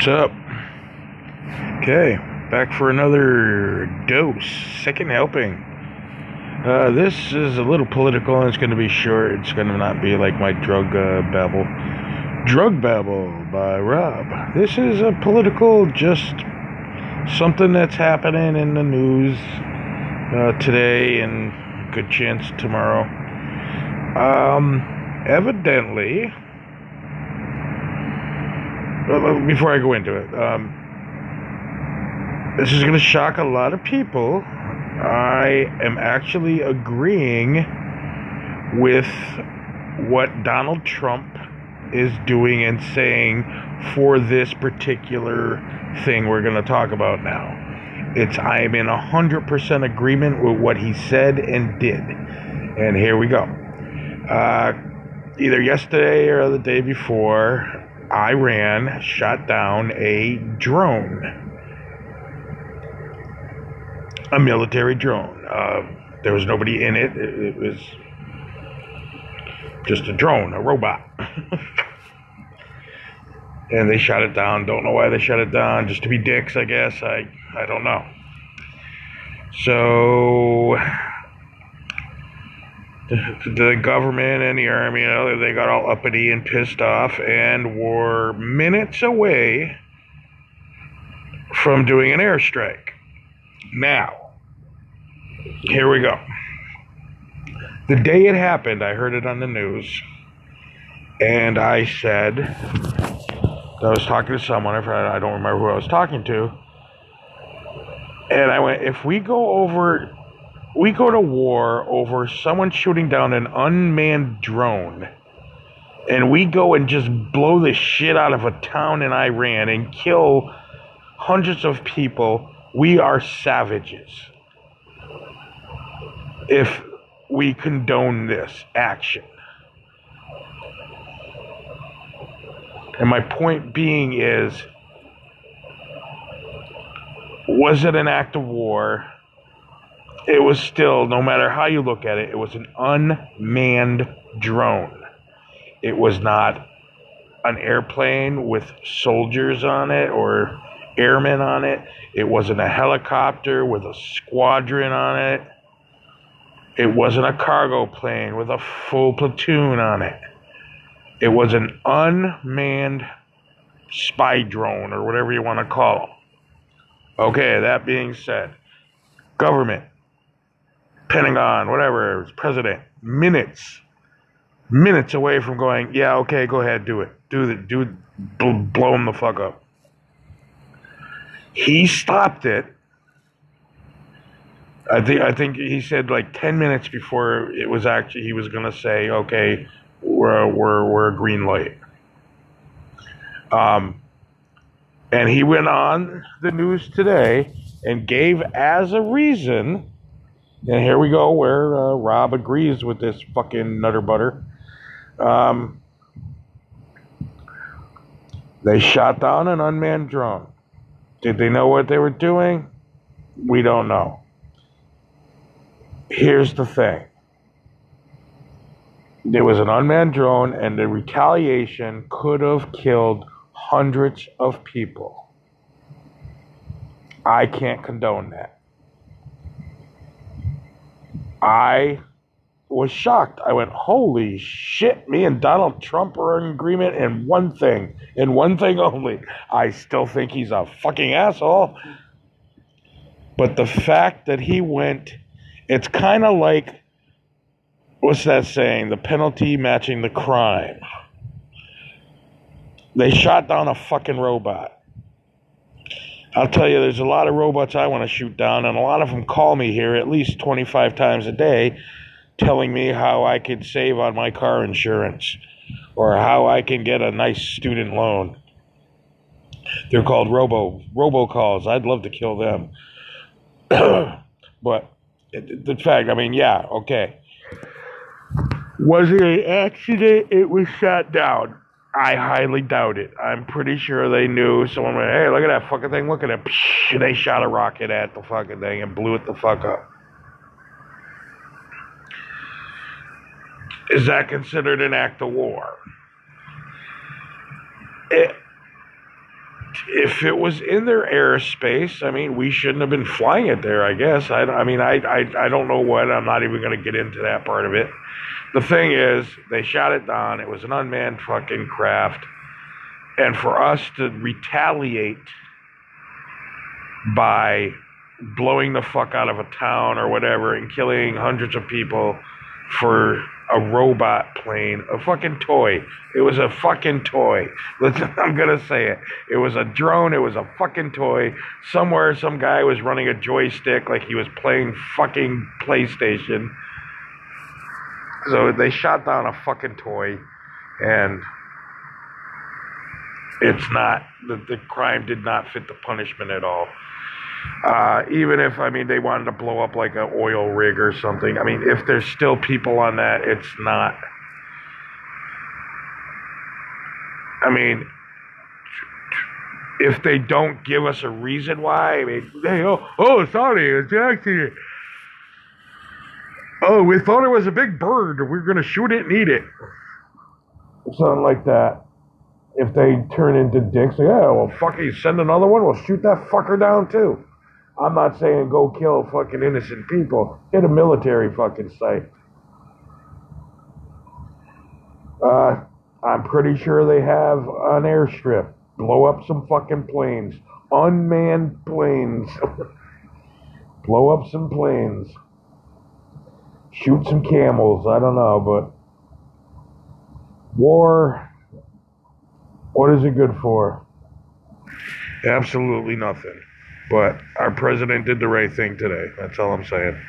What's up? Okay, back for another dose, second helping. Uh, this is a little political and it's going to be short. It's going to not be like my drug uh, babble. Drug Babble by Rob. This is a political, just something that's happening in the news uh, today and good chance tomorrow. Um, evidently, before I go into it, um, this is going to shock a lot of people. I am actually agreeing with what Donald Trump is doing and saying for this particular thing we're going to talk about now. It's I am in 100% agreement with what he said and did. And here we go. Uh, either yesterday or the day before, Iran shot down a drone, a military drone. Uh, there was nobody in it. It, it was just a drone, a robot. and they shot it down. Don't know why they shut it down. Just to be dicks, I guess. I I don't know. So the government and the army, you know, they got all uppity and pissed off and were minutes away from doing an airstrike. Now, here we go. The day it happened, I heard it on the news, and I said, I was talking to someone, I don't remember who I was talking to, and I went, if we go over we go to war over someone shooting down an unmanned drone and we go and just blow the shit out of a town in Iran and kill hundreds of people, we are savages. If we condone this action. And my point being is was it an act of war? It was still, no matter how you look at it, it was an unmanned drone. It was not an airplane with soldiers on it or airmen on it. It wasn't a helicopter with a squadron on it. It wasn't a cargo plane with a full platoon on it. It was an unmanned spy drone or whatever you want to call them. Okay, that being said, government Pentagon, whatever, president, minutes, minutes away from going, yeah, okay, go ahead, do it. Do the, do, blow him the fuck up. He stopped it. I think, I think he said like 10 minutes before it was actually, he was going to say, okay, we're, we're, we're a green light. Um, and he went on the news today and gave as a reason and here we go, where uh, Rob agrees with this fucking nutter butter. Um, they shot down an unmanned drone. Did they know what they were doing? We don't know. Here's the thing there was an unmanned drone, and the retaliation could have killed hundreds of people. I can't condone that. I was shocked. I went, holy shit, me and Donald Trump are in agreement in one thing, in one thing only. I still think he's a fucking asshole. But the fact that he went, it's kind of like, what's that saying? The penalty matching the crime. They shot down a fucking robot. I'll tell you, there's a lot of robots I want to shoot down, and a lot of them call me here at least 25 times a day telling me how I could save on my car insurance or how I can get a nice student loan. They're called robo robocalls. I'd love to kill them. but the fact, I mean, yeah, okay. Was it an accident? It was shot down. I highly doubt it. I'm pretty sure they knew someone went, hey, look at that fucking thing, look at it. Psh, they shot a rocket at the fucking thing and blew it the fuck up. Is that considered an act of war? It, if it was in their airspace, I mean, we shouldn't have been flying it there. I guess. I, I mean, I, I, I don't know what. I'm not even going to get into that part of it. The thing is, they shot it down. It was an unmanned fucking craft, and for us to retaliate by blowing the fuck out of a town or whatever and killing hundreds of people for a robot plane, a fucking toy. It was a fucking toy. I'm gonna say it. It was a drone. It was a fucking toy. Somewhere, some guy was running a joystick like he was playing fucking PlayStation. So they shot down a fucking toy, and it's not the, the crime did not fit the punishment at all. Uh, even if I mean they wanted to blow up like an oil rig or something. I mean, if there's still people on that, it's not. I mean, if they don't give us a reason why, I mean, hey, oh, oh, sorry, it's an accident. Oh, we thought it was a big bird. We are gonna shoot it and eat it. Something like that. If they turn into dicks, like, yeah, well, fuck it, send another one. We'll shoot that fucker down too. I'm not saying go kill fucking innocent people. Hit a military fucking site. Uh, I'm pretty sure they have an airstrip. Blow up some fucking planes. Unmanned planes. Blow up some planes. Shoot some camels. I don't know, but war, what is it good for? Absolutely nothing. But our president did the right thing today. That's all I'm saying.